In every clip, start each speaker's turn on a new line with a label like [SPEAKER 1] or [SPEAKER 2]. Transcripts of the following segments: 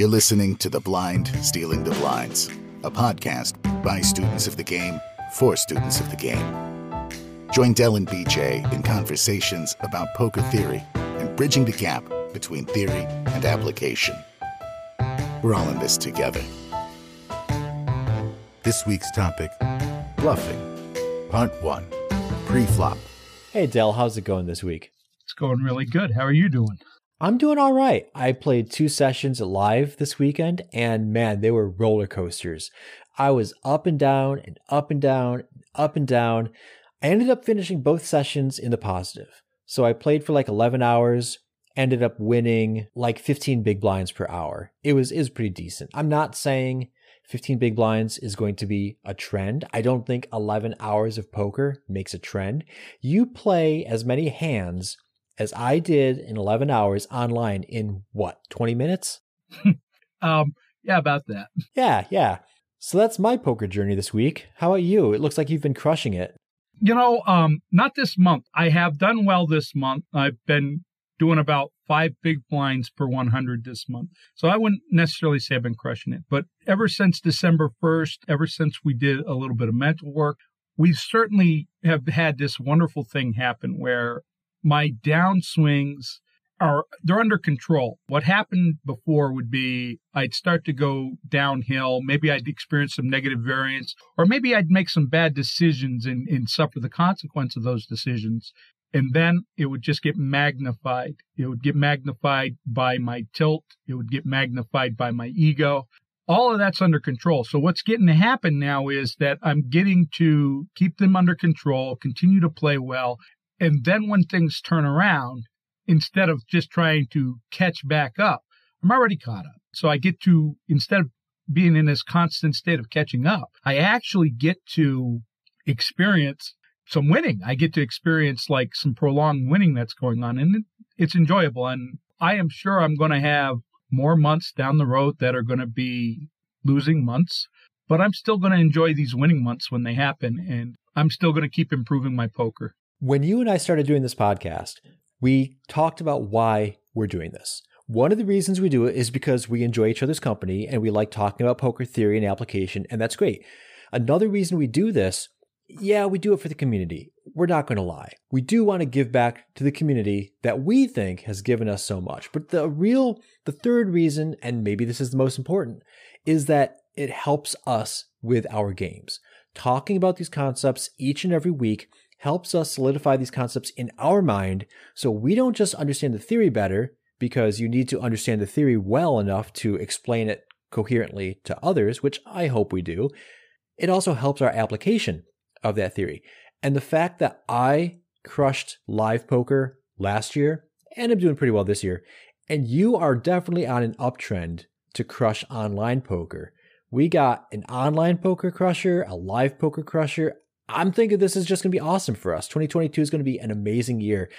[SPEAKER 1] You're listening to The Blind Stealing the Blinds, a podcast by students of the game for students of the game. Join Dell and BJ in conversations about poker theory and bridging the gap between theory and application. We're all in this together. This week's topic Bluffing, Part 1 Pre flop.
[SPEAKER 2] Hey Dell, how's it going this week?
[SPEAKER 3] It's going really good. How are you doing?
[SPEAKER 2] I'm doing all right. I played two sessions live this weekend, and man, they were roller coasters. I was up and down and up and down, up and down. I ended up finishing both sessions in the positive. So I played for like 11 hours, ended up winning like 15 big blinds per hour. It was is pretty decent. I'm not saying 15 big blinds is going to be a trend. I don't think 11 hours of poker makes a trend. You play as many hands as I did in 11 hours online in what, 20 minutes?
[SPEAKER 3] um, yeah, about that.
[SPEAKER 2] Yeah, yeah. So that's my poker journey this week. How about you? It looks like you've been crushing it.
[SPEAKER 3] You know, um, not this month. I have done well this month. I've been doing about five big blinds per 100 this month. So I wouldn't necessarily say I've been crushing it. But ever since December 1st, ever since we did a little bit of mental work, we certainly have had this wonderful thing happen where my downswings are they're under control. What happened before would be I'd start to go downhill. Maybe I'd experience some negative variance, or maybe I'd make some bad decisions and, and suffer the consequence of those decisions. And then it would just get magnified. It would get magnified by my tilt. It would get magnified by my ego. All of that's under control. So what's getting to happen now is that I'm getting to keep them under control, continue to play well, and then when things turn around, instead of just trying to catch back up, I'm already caught up. So I get to, instead of being in this constant state of catching up, I actually get to experience some winning. I get to experience like some prolonged winning that's going on and it's enjoyable. And I am sure I'm going to have more months down the road that are going to be losing months, but I'm still going to enjoy these winning months when they happen. And I'm still going to keep improving my poker.
[SPEAKER 2] When you and I started doing this podcast, we talked about why we're doing this. One of the reasons we do it is because we enjoy each other's company and we like talking about poker theory and application, and that's great. Another reason we do this, yeah, we do it for the community. We're not going to lie. We do want to give back to the community that we think has given us so much. But the real, the third reason, and maybe this is the most important, is that it helps us with our games. Talking about these concepts each and every week helps us solidify these concepts in our mind so we don't just understand the theory better because you need to understand the theory well enough to explain it coherently to others, which I hope we do. It also helps our application of that theory. And the fact that I crushed live poker last year and I'm doing pretty well this year, and you are definitely on an uptrend to crush online poker. We got an online poker crusher, a live poker crusher. I'm thinking this is just going to be awesome for us. 2022 is going to be an amazing year.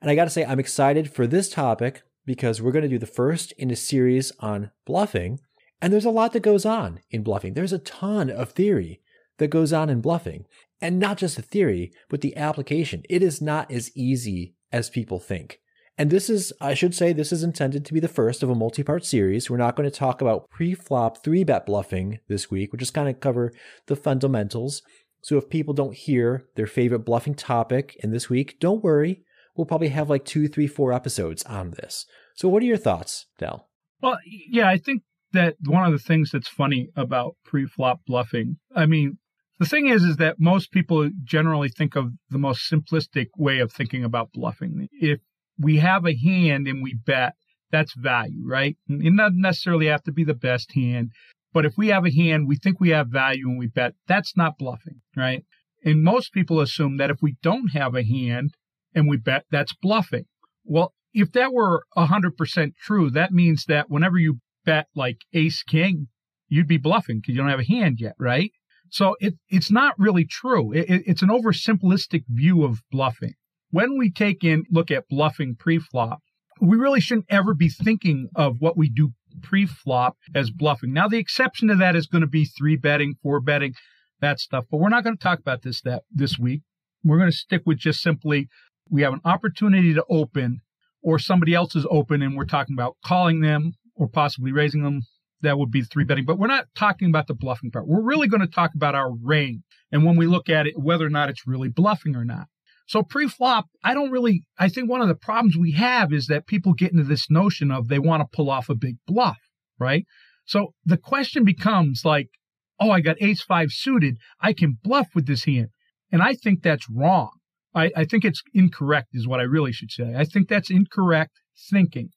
[SPEAKER 2] And I got to say, I'm excited for this topic because we're going to do the first in a series on bluffing. And there's a lot that goes on in bluffing. There's a ton of theory that goes on in bluffing. And not just the theory, but the application. It is not as easy as people think. And this is, I should say, this is intended to be the first of a multi part series. We're not going to talk about pre flop three bet bluffing this week. We'll just kind of cover the fundamentals. So if people don't hear their favorite bluffing topic in this week, don't worry. We'll probably have like two, three, four episodes on this. So what are your thoughts, Dell?
[SPEAKER 3] Well, yeah, I think that one of the things that's funny about pre-flop bluffing, I mean, the thing is, is that most people generally think of the most simplistic way of thinking about bluffing. If we have a hand and we bet, that's value, right? It doesn't necessarily have to be the best hand. But if we have a hand, we think we have value and we bet, that's not bluffing, right? And most people assume that if we don't have a hand and we bet, that's bluffing. Well, if that were 100% true, that means that whenever you bet like ace king, you'd be bluffing because you don't have a hand yet, right? So it, it's not really true. It, it's an oversimplistic view of bluffing. When we take in, look at bluffing pre-flop, we really shouldn't ever be thinking of what we do pre-flop as bluffing. Now, the exception to that is going to be three betting, four betting, that stuff. But we're not going to talk about this that this week. We're going to stick with just simply we have an opportunity to open, or somebody else is open, and we're talking about calling them or possibly raising them. That would be three betting, but we're not talking about the bluffing part. We're really going to talk about our range and when we look at it, whether or not it's really bluffing or not. So pre-flop, I don't really, I think one of the problems we have is that people get into this notion of they want to pull off a big bluff, right? So the question becomes like, oh, I got ace five suited. I can bluff with this hand. And I think that's wrong. I, I think it's incorrect, is what I really should say. I think that's incorrect thinking.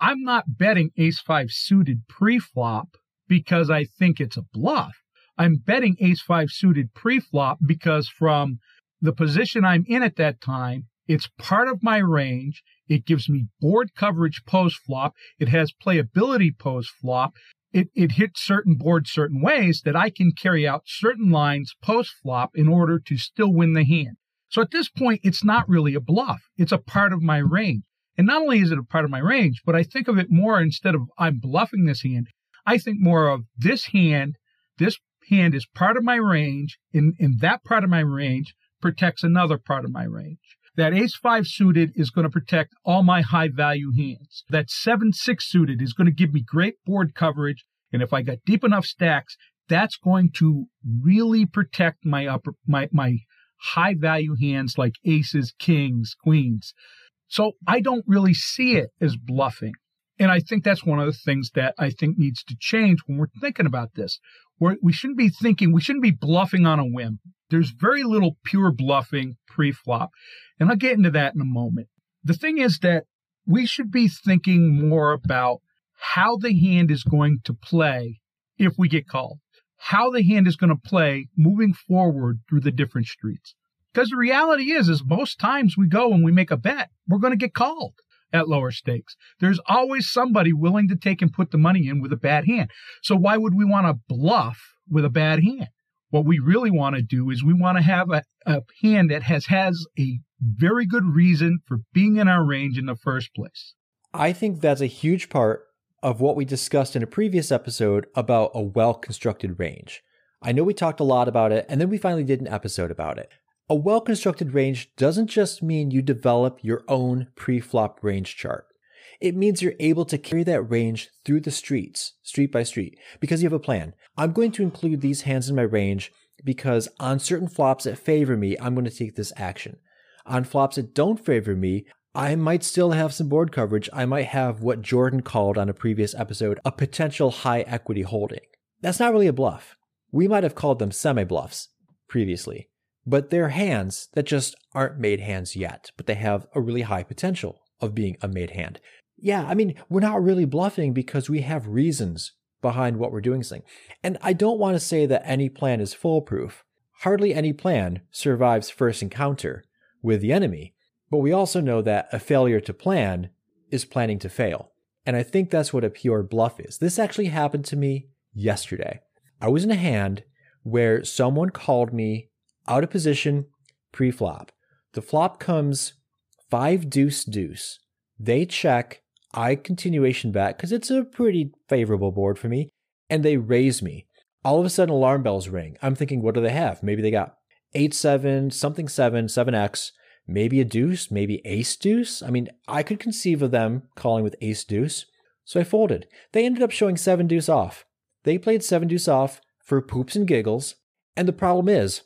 [SPEAKER 3] I'm not betting ace five suited pre-flop because I think it's a bluff. I'm betting ace five suited pre-flop because from the position I'm in at that time, it's part of my range. It gives me board coverage post flop. It has playability post flop. It, it hits certain boards certain ways that I can carry out certain lines post flop in order to still win the hand. So at this point, it's not really a bluff. It's a part of my range. And not only is it a part of my range, but I think of it more instead of I'm bluffing this hand, I think more of this hand, this hand is part of my range. In, in that part of my range, protects another part of my range. That ace five suited is going to protect all my high value hands. That seven six suited is going to give me great board coverage. And if I got deep enough stacks, that's going to really protect my upper, my, my high value hands like aces, kings, queens. So I don't really see it as bluffing. And I think that's one of the things that I think needs to change when we're thinking about this. We're, we shouldn't be thinking, we shouldn't be bluffing on a whim. There's very little pure bluffing pre flop. And I'll get into that in a moment. The thing is that we should be thinking more about how the hand is going to play if we get called, how the hand is going to play moving forward through the different streets. Because the reality is, is most times we go and we make a bet, we're going to get called at lower stakes. There's always somebody willing to take and put the money in with a bad hand. So why would we want to bluff with a bad hand? What we really want to do is we want to have a, a hand that has has a very good reason for being in our range in the first place.
[SPEAKER 2] I think that's a huge part of what we discussed in a previous episode about a well constructed range. I know we talked a lot about it, and then we finally did an episode about it. A well constructed range doesn't just mean you develop your own pre flop range chart. It means you're able to carry that range through the streets, street by street, because you have a plan. I'm going to include these hands in my range because on certain flops that favor me, I'm going to take this action. On flops that don't favor me, I might still have some board coverage. I might have what Jordan called on a previous episode a potential high equity holding. That's not really a bluff. We might have called them semi bluffs previously but they're hands that just aren't made hands yet, but they have a really high potential of being a made hand. Yeah, I mean, we're not really bluffing because we have reasons behind what we're doing thing. And I don't want to say that any plan is foolproof. Hardly any plan survives first encounter with the enemy, but we also know that a failure to plan is planning to fail. And I think that's what a pure bluff is. This actually happened to me yesterday. I was in a hand where someone called me out of position pre flop. The flop comes five deuce deuce. They check. I continuation back because it's a pretty favorable board for me, and they raise me. All of a sudden, alarm bells ring. I'm thinking, what do they have? Maybe they got eight seven, something seven, seven X, maybe a deuce, maybe ace deuce. I mean, I could conceive of them calling with ace deuce. So I folded. They ended up showing seven deuce off. They played seven deuce off for poops and giggles. And the problem is,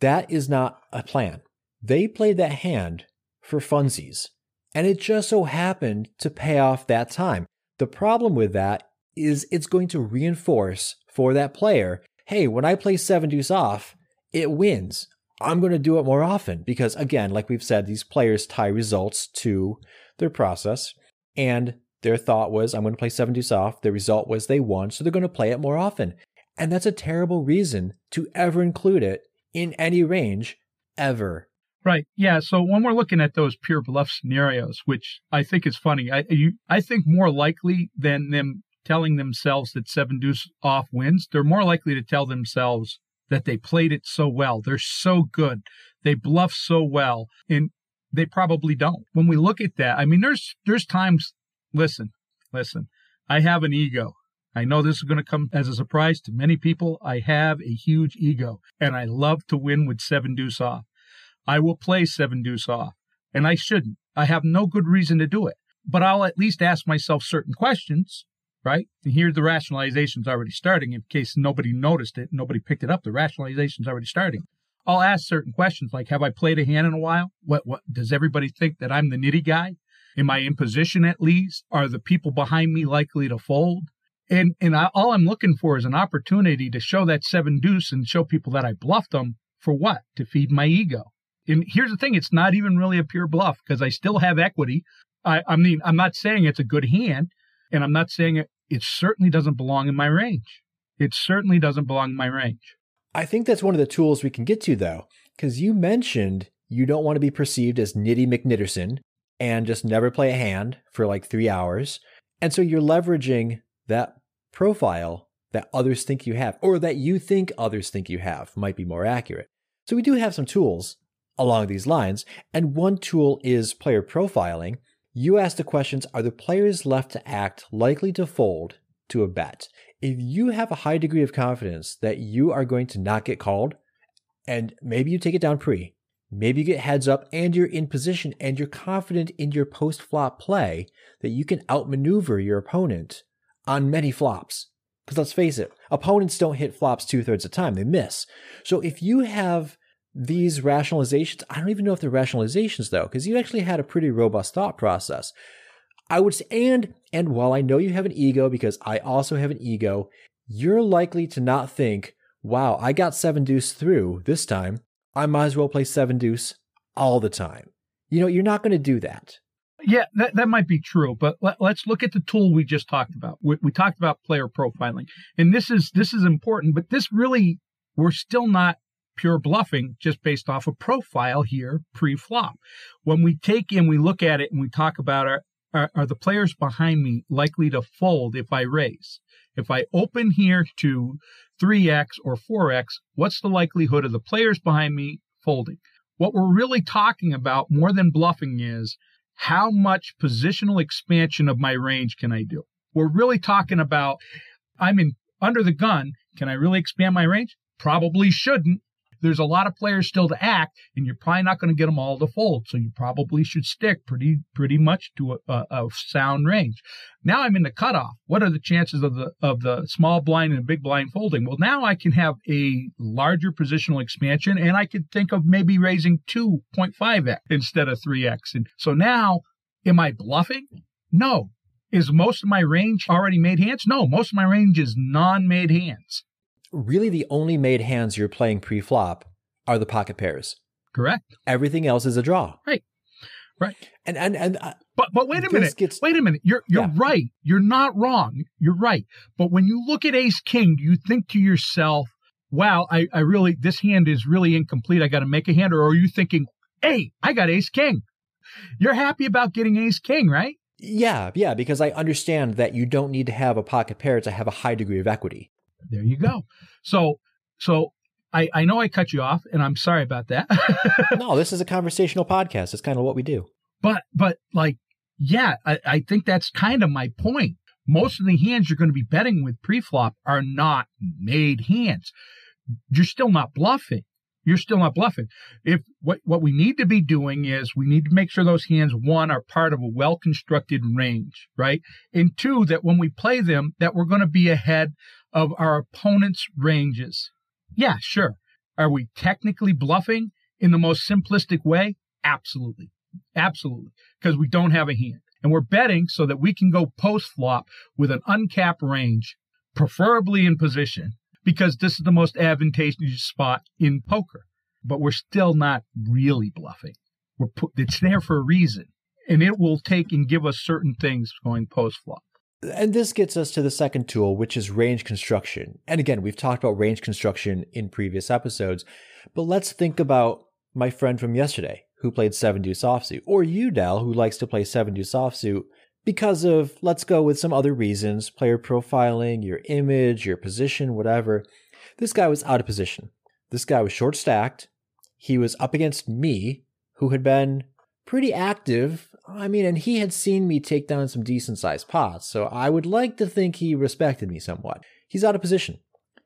[SPEAKER 2] that is not a plan. They played that hand for funsies, and it just so happened to pay off that time. The problem with that is it's going to reinforce for that player hey, when I play seven deuce off, it wins. I'm going to do it more often because, again, like we've said, these players tie results to their process. And their thought was, I'm going to play seven deuce off. The result was they won, so they're going to play it more often. And that's a terrible reason to ever include it in any range ever.
[SPEAKER 3] Right. Yeah. So when we're looking at those pure bluff scenarios, which I think is funny, I you, I think more likely than them telling themselves that seven deuce off wins, they're more likely to tell themselves that they played it so well. They're so good. They bluff so well, and they probably don't. When we look at that, I mean, there's there's times. Listen, listen. I have an ego. I know this is going to come as a surprise to many people. I have a huge ego and I love to win with seven deuce off. I will play seven deuce off and I shouldn't. I have no good reason to do it. but I'll at least ask myself certain questions, right? And here the rationalization's already starting. In case nobody noticed it, nobody picked it up, the rationalization's already starting. I'll ask certain questions like, have I played a hand in a while? What, what, does everybody think that I'm the nitty guy? Am I in position at least? Are the people behind me likely to fold? And, and I, all I'm looking for is an opportunity to show that seven deuce and show people that I bluffed them for what? To feed my ego. And here's the thing, it's not even really a pure bluff because I still have equity. I, I mean, I'm not saying it's a good hand, and I'm not saying it, it certainly doesn't belong in my range. It certainly doesn't belong in my range.
[SPEAKER 2] I think that's one of the tools we can get to, though, because you mentioned you don't want to be perceived as Nitty McNitterson and just never play a hand for like three hours. And so you're leveraging that profile that others think you have, or that you think others think you have, might be more accurate. So we do have some tools along these lines. And one tool is player profiling. You ask the questions Are the players left to act likely to fold to a bet? If you have a high degree of confidence that you are going to not get called, and maybe you take it down pre, maybe you get heads up and you're in position and you're confident in your post flop play that you can outmaneuver your opponent on many flops. Because let's face it, opponents don't hit flops two thirds of the time, they miss. So if you have these rationalizations, I don't even know if they're rationalizations though, because you actually had a pretty robust thought process. I would say, and and while I know you have an ego, because I also have an ego, you're likely to not think, "Wow, I got seven deuce through this time. I might as well play seven deuce all the time." You know, you're not going to do that.
[SPEAKER 3] Yeah, that, that might be true, but let, us look at the tool we just talked about. We, we talked about player profiling, and this is this is important, but this really we're still not pure bluffing just based off a profile here pre-flop. When we take and we look at it and we talk about our are, are the players behind me likely to fold if I raise? If I open here to 3x or 4x, what's the likelihood of the players behind me folding? What we're really talking about more than bluffing is how much positional expansion of my range can I do? We're really talking about I'm in under the gun. Can I really expand my range? Probably shouldn't there's a lot of players still to act, and you're probably not going to get them all to fold. So you probably should stick pretty pretty much to a, a, a, sound range. Now I'm in the cutoff. What are the chances of the of the small blind and big blind folding? Well, now I can have a larger positional expansion, and I could think of maybe raising 2.5x instead of 3x. And so now, am I bluffing? No. Is most of my range already made hands? No, most of my range is non made hands
[SPEAKER 2] really the only made hands you're playing pre-flop are the pocket pairs.
[SPEAKER 3] Correct.
[SPEAKER 2] Everything else is a draw.
[SPEAKER 3] Right. Right.
[SPEAKER 2] And and and uh,
[SPEAKER 3] but but wait a minute. Gets, wait a minute. You're you're yeah. right. You're not wrong. You're right. But when you look at ace king, do you think to yourself, "Wow, I I really this hand is really incomplete. I got to make a hand," or are you thinking, "Hey, I got ace king." You're happy about getting ace king, right?
[SPEAKER 2] Yeah, yeah, because I understand that you don't need to have a pocket pair to have a high degree of equity.
[SPEAKER 3] There you go. So, so I, I know I cut you off, and I'm sorry about that.
[SPEAKER 2] no, this is a conversational podcast. It's kind of what we do.
[SPEAKER 3] But, but like, yeah, I, I think that's kind of my point. Most of the hands you're going to be betting with pre-flop are not made hands. You're still not bluffing. You're still not bluffing. If what what we need to be doing is we need to make sure those hands one are part of a well constructed range, right? And two that when we play them that we're going to be ahead of our opponent's ranges. Yeah, sure. Are we technically bluffing in the most simplistic way? Absolutely. Absolutely. Because we don't have a hand. And we're betting so that we can go post flop with an uncapped range, preferably in position, because this is the most advantageous spot in poker. But we're still not really bluffing. We're put, it's there for a reason. And it will take and give us certain things going post flop.
[SPEAKER 2] And this gets us to the second tool, which is range construction. And again, we've talked about range construction in previous episodes, but let's think about my friend from yesterday who played 7 deuce offsuit, or you, Dell, who likes to play 7 deuce offsuit because of, let's go with some other reasons, player profiling, your image, your position, whatever. This guy was out of position. This guy was short stacked. He was up against me, who had been pretty active I mean, and he had seen me take down some decent sized pots, so I would like to think he respected me somewhat. He's out of position.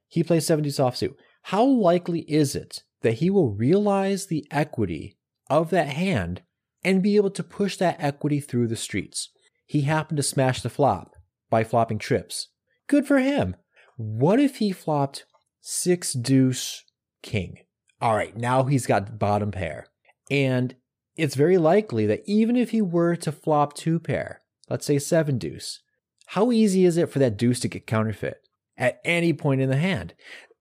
[SPEAKER 2] He plays 70 offsuit. How likely is it that he will realize the equity of that hand and be able to push that equity through the streets? he happened to smash the flop by flopping trips. Good for him. What if he flopped six deuce king? All right, now he's got bottom pair. And it's very likely that even if he were to flop two pair, let's say seven deuce, how easy is it for that deuce to get counterfeit at any point in the hand?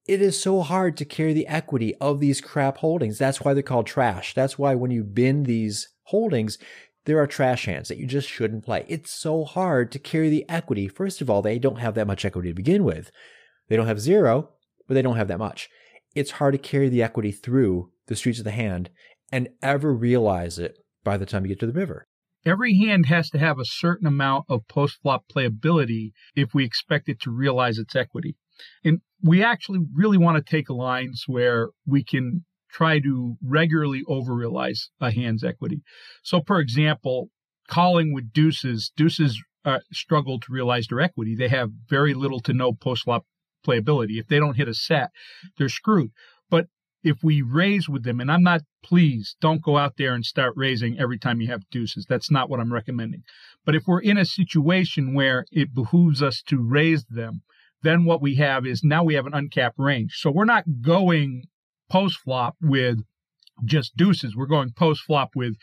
[SPEAKER 2] It is so hard to carry the equity of these crap holdings. That's why they're called trash. That's why when you bin these holdings, there are trash hands that you just shouldn't play. It's so hard to carry the equity. First of all, they don't have that much equity to begin with. They don't have zero, but they don't have that much. It's hard to carry the equity through the streets of the hand and ever realize it by the time you get to the river.
[SPEAKER 3] Every hand has to have a certain amount of post flop playability if we expect it to realize its equity. And we actually really want to take lines where we can try to regularly over realize a hand's equity. So, for example, calling with deuces, deuces uh, struggle to realize their equity. They have very little to no post flop playability. If they don't hit a set, they're screwed. If we raise with them, and I'm not, please don't go out there and start raising every time you have deuces. That's not what I'm recommending. But if we're in a situation where it behooves us to raise them, then what we have is now we have an uncapped range. So we're not going post flop with just deuces. We're going post flop with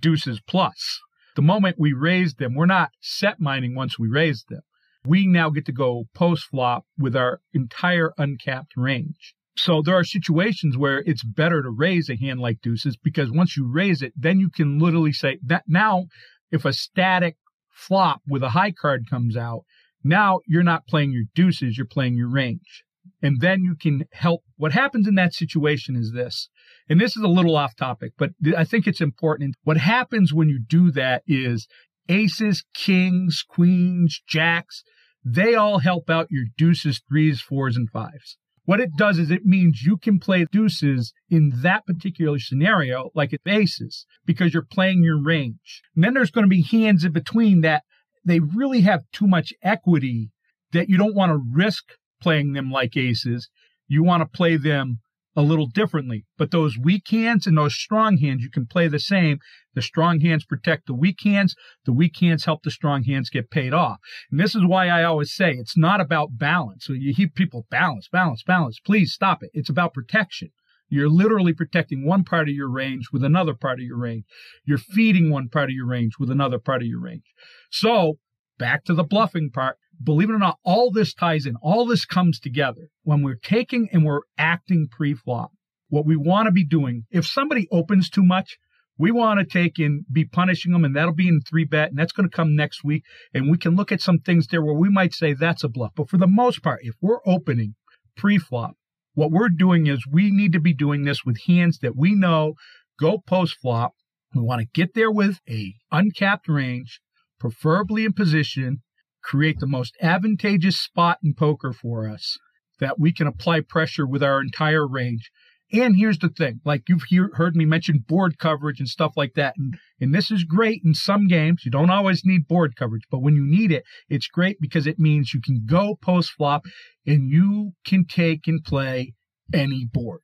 [SPEAKER 3] deuces plus. The moment we raise them, we're not set mining once we raise them. We now get to go post flop with our entire uncapped range. So there are situations where it's better to raise a hand like deuces because once you raise it, then you can literally say that now if a static flop with a high card comes out, now you're not playing your deuces, you're playing your range. And then you can help. What happens in that situation is this, and this is a little off topic, but I think it's important. What happens when you do that is aces, kings, queens, jacks, they all help out your deuces, threes, fours, and fives. What it does is it means you can play deuces in that particular scenario like aces because you're playing your range. And then there's going to be hands in between that they really have too much equity that you don't want to risk playing them like aces. You want to play them a little differently. But those weak hands and those strong hands, you can play the same. The strong hands protect the weak hands. The weak hands help the strong hands get paid off. And this is why I always say it's not about balance. You hear people balance, balance, balance. Please stop it. It's about protection. You're literally protecting one part of your range with another part of your range. You're feeding one part of your range with another part of your range. So back to the bluffing part. Believe it or not, all this ties in. All this comes together when we're taking and we're acting pre-flop. What we want to be doing, if somebody opens too much, we want to take and be punishing them, and that'll be in three bet, and that's going to come next week. And we can look at some things there where we might say that's a bluff. But for the most part, if we're opening pre-flop, what we're doing is we need to be doing this with hands that we know go post flop. We want to get there with a uncapped range, preferably in position, create the most advantageous spot in poker for us that we can apply pressure with our entire range. And here's the thing, like you've hear, heard me mention board coverage and stuff like that. And, and this is great in some games. You don't always need board coverage, but when you need it, it's great because it means you can go post flop and you can take and play any board.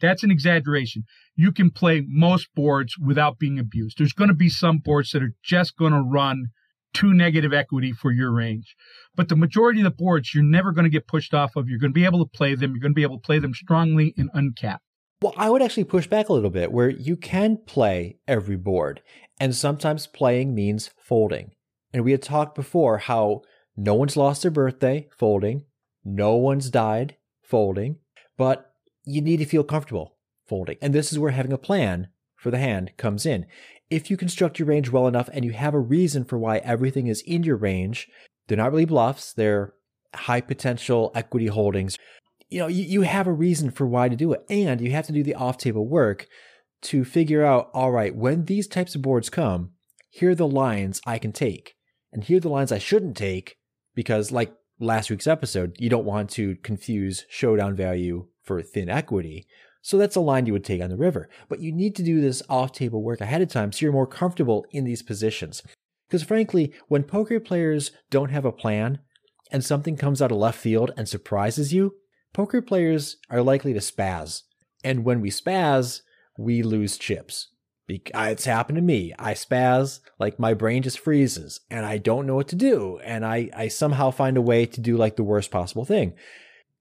[SPEAKER 3] That's an exaggeration. You can play most boards without being abused. There's going to be some boards that are just going to run too negative equity for your range. But the majority of the boards you're never going to get pushed off of. You're going to be able to play them. You're going to be able to play them strongly and uncapped.
[SPEAKER 2] Well, I would actually push back a little bit where you can play every board, and sometimes playing means folding. And we had talked before how no one's lost their birthday folding, no one's died folding, but you need to feel comfortable folding. And this is where having a plan for the hand comes in. If you construct your range well enough and you have a reason for why everything is in your range, they're not really bluffs, they're high potential equity holdings. You know, you, you have a reason for why to do it. And you have to do the off table work to figure out all right, when these types of boards come, here are the lines I can take. And here are the lines I shouldn't take because, like last week's episode, you don't want to confuse showdown value for thin equity. So that's a line you would take on the river. But you need to do this off table work ahead of time so you're more comfortable in these positions. Because frankly, when poker players don't have a plan and something comes out of left field and surprises you, poker players are likely to spaz. And when we spaz, we lose chips It's happened to me. I spaz, like my brain just freezes and I don't know what to do. And I, I somehow find a way to do like the worst possible thing.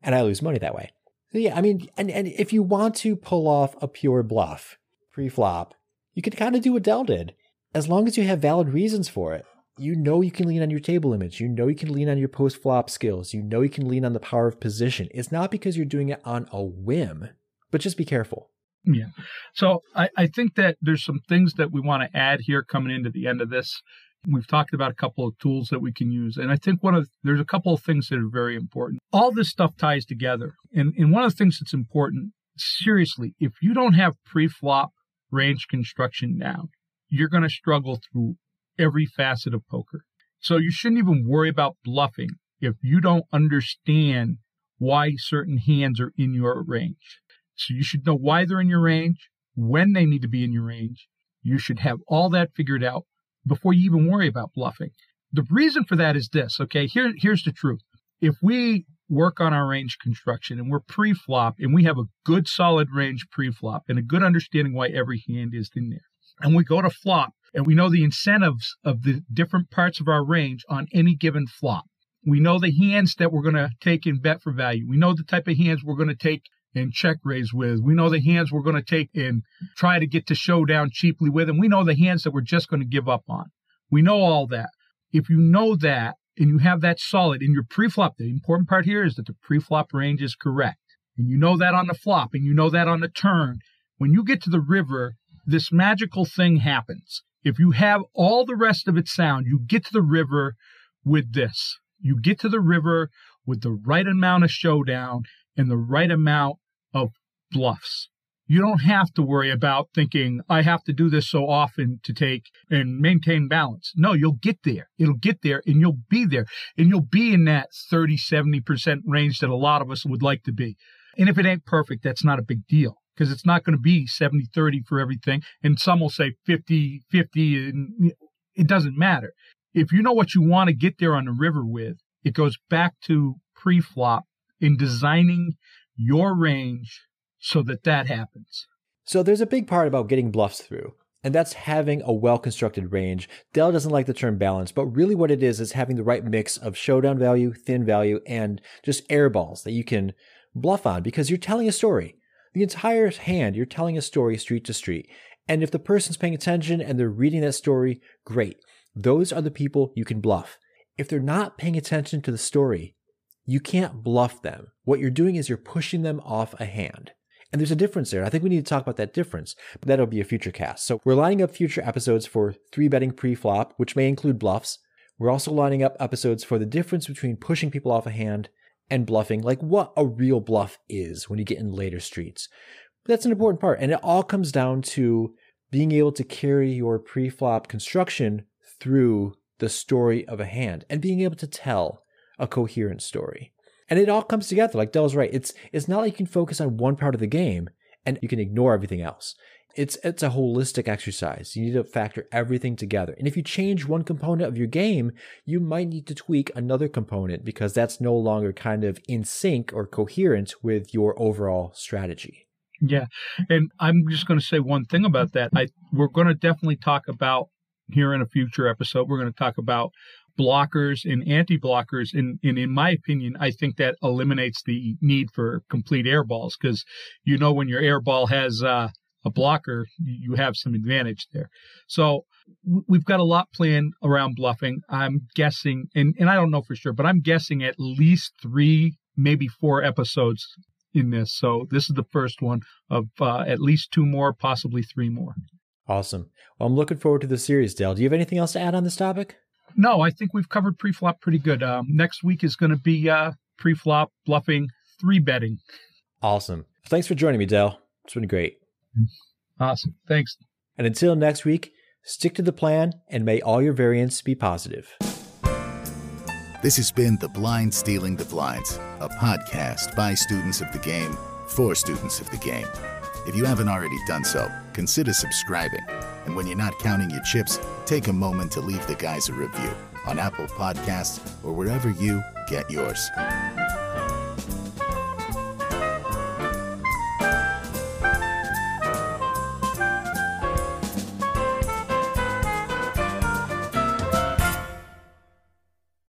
[SPEAKER 2] And I lose money that way. Yeah, I mean, and, and if you want to pull off a pure bluff pre-flop, you can kind of do what Dell did. As long as you have valid reasons for it, you know you can lean on your table image. You know you can lean on your post flop skills. You know you can lean on the power of position. It's not because you're doing it on a whim, but just be careful.
[SPEAKER 3] Yeah. So I, I think that there's some things that we want to add here coming into the end of this. We've talked about a couple of tools that we can use. And I think one of there's a couple of things that are very important. All this stuff ties together. And, and one of the things that's important, seriously, if you don't have pre-flop range construction down, you're going to struggle through every facet of poker. So you shouldn't even worry about bluffing if you don't understand why certain hands are in your range. So you should know why they're in your range, when they need to be in your range. You should have all that figured out before you even worry about bluffing. The reason for that is this, okay? Here, here's the truth. If we work on our range construction and we're pre-flop and we have a good solid range pre-flop and a good understanding why every hand is in there, and we go to flop and we know the incentives of the different parts of our range on any given flop. We know the hands that we're going to take in bet for value. We know the type of hands we're going to take and check raise with. We know the hands we're going to take and try to get to showdown cheaply with. And we know the hands that we're just going to give up on. We know all that. If you know that and you have that solid in your pre-flop, the important part here is that the pre-flop range is correct. And you know that on the flop and you know that on the turn. When you get to the river, this magical thing happens. If you have all the rest of it sound, you get to the river with this. You get to the river with the right amount of showdown and the right amount of bluffs. You don't have to worry about thinking, I have to do this so often to take and maintain balance. No, you'll get there. It'll get there and you'll be there. And you'll be in that 30, 70% range that a lot of us would like to be. And if it ain't perfect, that's not a big deal because it's not going to be 70 30 for everything. And some will say 50 50, and it doesn't matter. If you know what you want to get there on the river with, it goes back to pre flop in designing your range so that that happens.
[SPEAKER 2] So there's a big part about getting bluffs through. And that's having a well constructed range. Dell doesn't like the term balance, but really what it is is having the right mix of showdown value, thin value, and just air balls that you can bluff on because you're telling a story. The entire hand, you're telling a story street to street. And if the person's paying attention and they're reading that story, great. Those are the people you can bluff. If they're not paying attention to the story, you can't bluff them. What you're doing is you're pushing them off a hand. And there's a difference there. I think we need to talk about that difference, but that'll be a future cast. So we're lining up future episodes for three betting pre-flop, which may include bluffs. We're also lining up episodes for the difference between pushing people off a hand and bluffing, like what a real bluff is when you get in later streets. That's an important part. And it all comes down to being able to carry your pre-flop construction through the story of a hand and being able to tell a coherent story. And it all comes together, like Dell's right. It's it's not like you can focus on one part of the game and you can ignore everything else. It's it's a holistic exercise. You need to factor everything together. And if you change one component of your game, you might need to tweak another component because that's no longer kind of in sync or coherent with your overall strategy.
[SPEAKER 3] Yeah. And I'm just going to say one thing about that. I we're going to definitely talk about here in a future episode. We're going to talk about blockers and anti-blockers and, and in my opinion i think that eliminates the need for complete air balls because you know when your air ball has uh, a blocker, you have some advantage there. So we've got a lot planned around bluffing. I'm guessing, and, and I don't know for sure, but I'm guessing at least three, maybe four episodes in this. So this is the first one of uh, at least two more, possibly three more.
[SPEAKER 2] Awesome. Well, I'm looking forward to the series, Dell Do you have anything else to add on this topic?
[SPEAKER 3] No, I think we've covered pre-flop pretty good. Um, next week is going to be uh, pre-flop bluffing, three betting.
[SPEAKER 2] Awesome. Thanks for joining me, Dell. It's been great.
[SPEAKER 3] Awesome. Thanks.
[SPEAKER 2] And until next week, stick to the plan and may all your variance be positive.
[SPEAKER 1] This has been The Blind Stealing the Blinds, a podcast by students of the game for students of the game. If you haven't already done so, consider subscribing. And when you're not counting your chips, take a moment to leave the guys a review on Apple Podcasts or wherever you get yours.